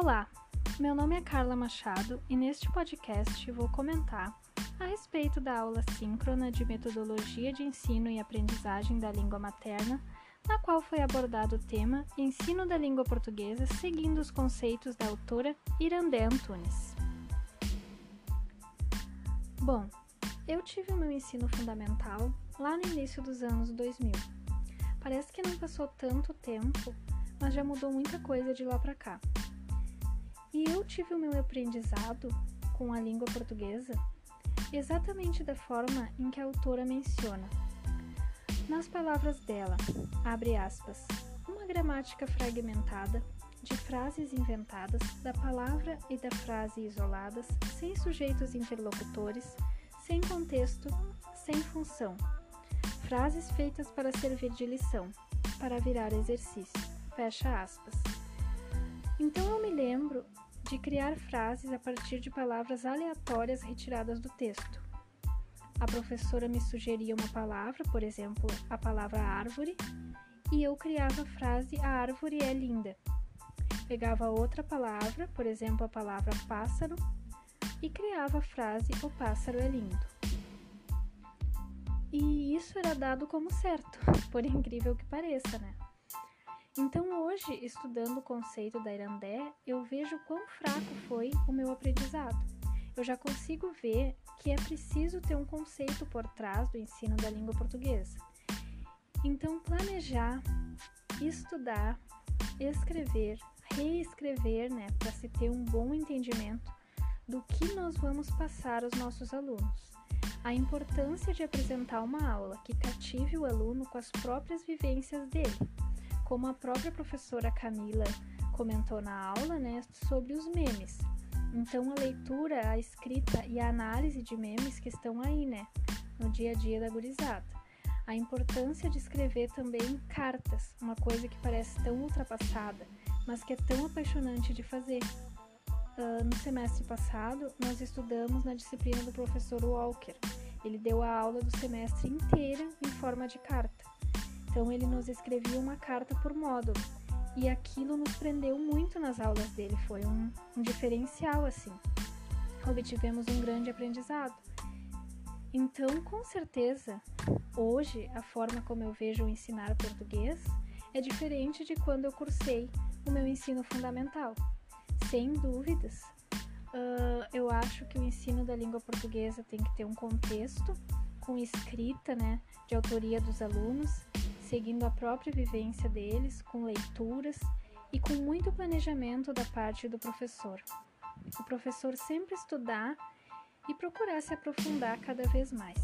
Olá, meu nome é Carla Machado e neste podcast vou comentar a respeito da aula síncrona de metodologia de ensino e aprendizagem da língua materna, na qual foi abordado o tema Ensino da língua portuguesa seguindo os conceitos da autora Irandé Antunes. Bom, eu tive o meu ensino fundamental lá no início dos anos 2000. Parece que não passou tanto tempo, mas já mudou muita coisa de lá para cá. E eu tive o meu aprendizado com a língua portuguesa exatamente da forma em que a autora menciona. Nas palavras dela, abre aspas, uma gramática fragmentada de frases inventadas, da palavra e da frase isoladas, sem sujeitos interlocutores, sem contexto, sem função. Frases feitas para servir de lição, para virar exercício. Fecha aspas. Então eu me lembro de criar frases a partir de palavras aleatórias retiradas do texto. A professora me sugeria uma palavra, por exemplo, a palavra árvore, e eu criava a frase a árvore é linda. Pegava outra palavra, por exemplo, a palavra pássaro, e criava a frase o pássaro é lindo. E isso era dado como certo, por incrível que pareça, né? Então, hoje, estudando o conceito da Irandé, eu vejo quão fraco foi o meu aprendizado. Eu já consigo ver que é preciso ter um conceito por trás do ensino da língua portuguesa. Então, planejar, estudar, escrever, reescrever, né, para se ter um bom entendimento do que nós vamos passar aos nossos alunos. A importância de apresentar uma aula que cative o aluno com as próprias vivências dele como a própria professora Camila comentou na aula, né, sobre os memes. Então, a leitura, a escrita e a análise de memes que estão aí, né, no dia a dia da gurizada. A importância de escrever também cartas, uma coisa que parece tão ultrapassada, mas que é tão apaixonante de fazer. Uh, no semestre passado, nós estudamos na disciplina do professor Walker. Ele deu a aula do semestre inteira em forma de carta. Então ele nos escrevia uma carta por módulo. E aquilo nos prendeu muito nas aulas dele, foi um, um diferencial assim. Obtivemos um grande aprendizado. Então, com certeza, hoje a forma como eu vejo ensinar português é diferente de quando eu cursei o meu ensino fundamental. Sem dúvidas, uh, eu acho que o ensino da língua portuguesa tem que ter um contexto com escrita, né, de autoria dos alunos seguindo a própria vivência deles, com leituras e com muito planejamento da parte do professor. O professor sempre estudar e procurar se aprofundar cada vez mais.